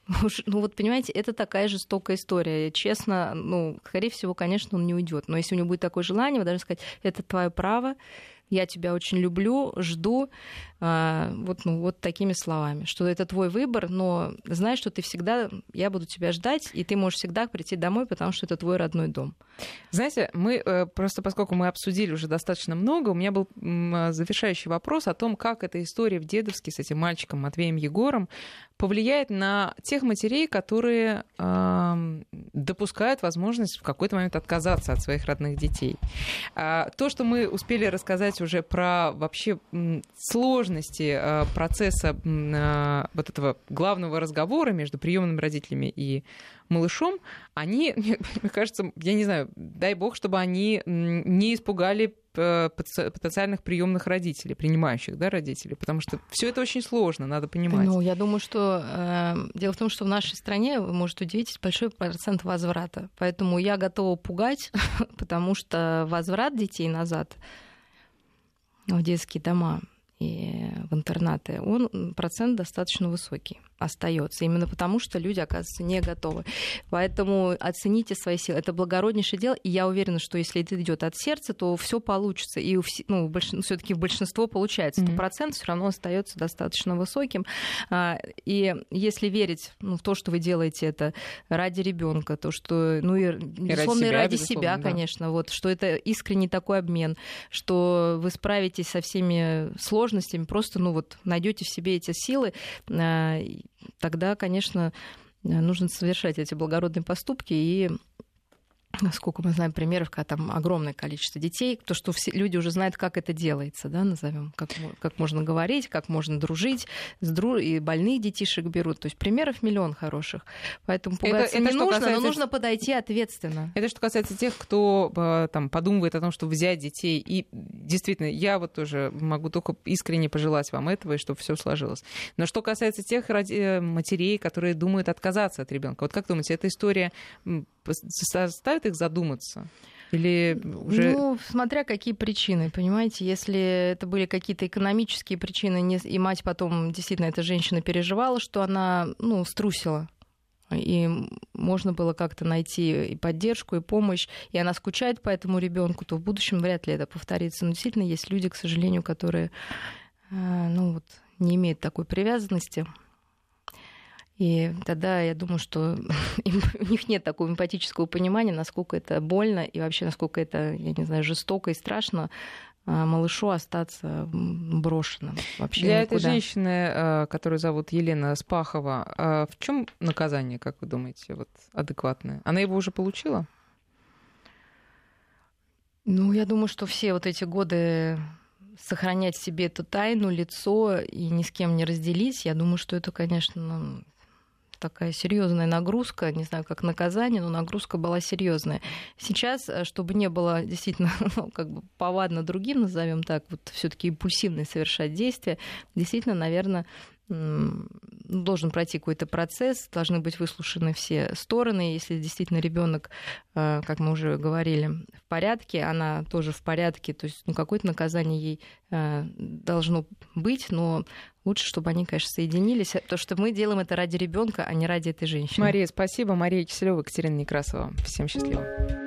Ну вот, понимаете, это такая жестокая история. Честно, ну, скорее всего, конечно, он не уйдет. Но если у него будет такое желание, вы должны сказать, это твое право, я тебя очень люблю, жду, а, вот, ну, вот такими словами, что это твой выбор, но знай, что ты всегда, я буду тебя ждать, и ты можешь всегда прийти домой, потому что это твой родной дом. Знаете, мы э, просто, поскольку мы обсудили уже достаточно много, у меня был завершающий вопрос о том, как эта история в Дедовске с этим мальчиком Матвеем Егором повлияет на тех матерей, которые э, допускают возможность в какой-то момент отказаться от своих родных детей. А, то, что мы успели рассказать уже про вообще сложности э, процесса э, вот этого главного разговора между приемными родителями и малышом, они, мне кажется, я не знаю, дай бог, чтобы они не испугали э, потенциальных приемных родителей, принимающих да, родителей, потому что все это очень сложно, надо понимать. Ну, я думаю, что э, дело в том, что в нашей стране, вы можете удивитесь, большой процент возврата. Поэтому я готова пугать, потому что возврат детей назад в детские дома и в интернаты, он процент достаточно высокий остается. Именно потому, что люди, оказывается, не готовы. Поэтому оцените свои силы. Это благороднейшее дело. И я уверена, что если это идет от сердца, то все получится. И ну, все-таки в большинство получается. Mm-hmm. процент все равно остается достаточно высоким. А, и если верить ну, в то, что вы делаете это ради ребенка, то что, ну и, безусловно, и ради, ради безусловно, себя, да. конечно, вот, что это искренний такой обмен, что вы справитесь со всеми сложностями, просто, ну вот, найдете в себе эти силы а, тогда, конечно, нужно совершать эти благородные поступки и сколько мы знаем примеров, когда там огромное количество детей, то, что все люди уже знают, как это делается, да, назовем, как, как можно говорить, как можно дружить, с дру... и больных детишек берут. То есть примеров миллион хороших. Поэтому пугаться это, это не нужно, касается... но нужно подойти ответственно. Это что касается тех, кто э, там подумывает о том, чтобы взять детей. И действительно, я вот тоже могу только искренне пожелать вам этого, и чтобы все сложилось. Но что касается тех э, матерей, которые думают отказаться от ребенка, вот как думаете, эта история их задуматься? Или уже... Ну, смотря какие причины, понимаете, если это были какие-то экономические причины, и мать потом, действительно, эта женщина переживала, что она, ну, струсила, и можно было как-то найти и поддержку, и помощь, и она скучает по этому ребенку, то в будущем вряд ли это повторится. Но действительно есть люди, к сожалению, которые э, ну, вот, не имеют такой привязанности и тогда я думаю, что у них нет такого эмпатического понимания, насколько это больно и вообще насколько это, я не знаю, жестоко и страшно а, малышу остаться брошенным вообще Для никуда. этой женщины, а, которую зовут Елена Спахова, а в чем наказание, как вы думаете, вот адекватное? Она его уже получила? Ну, я думаю, что все вот эти годы сохранять себе эту тайну, лицо и ни с кем не разделить, я думаю, что это, конечно, такая серьезная нагрузка, не знаю, как наказание, но нагрузка была серьезная. Сейчас, э, чтобы не было действительно ну, как бы повадно другим, назовем так, вот все-таки импульсивно совершать действия, действительно, наверное, должен пройти какой-то процесс, должны быть выслушаны все стороны. Если действительно ребенок, э, как мы уже говорили, в порядке, она тоже в порядке, то есть ну, какое-то наказание ей э, должно быть, но лучше, чтобы они, конечно, соединились, потому что мы делаем это ради ребенка, а не ради этой женщины. Мария, спасибо. Мария Киселева, Екатерина Некрасова. Всем счастливо.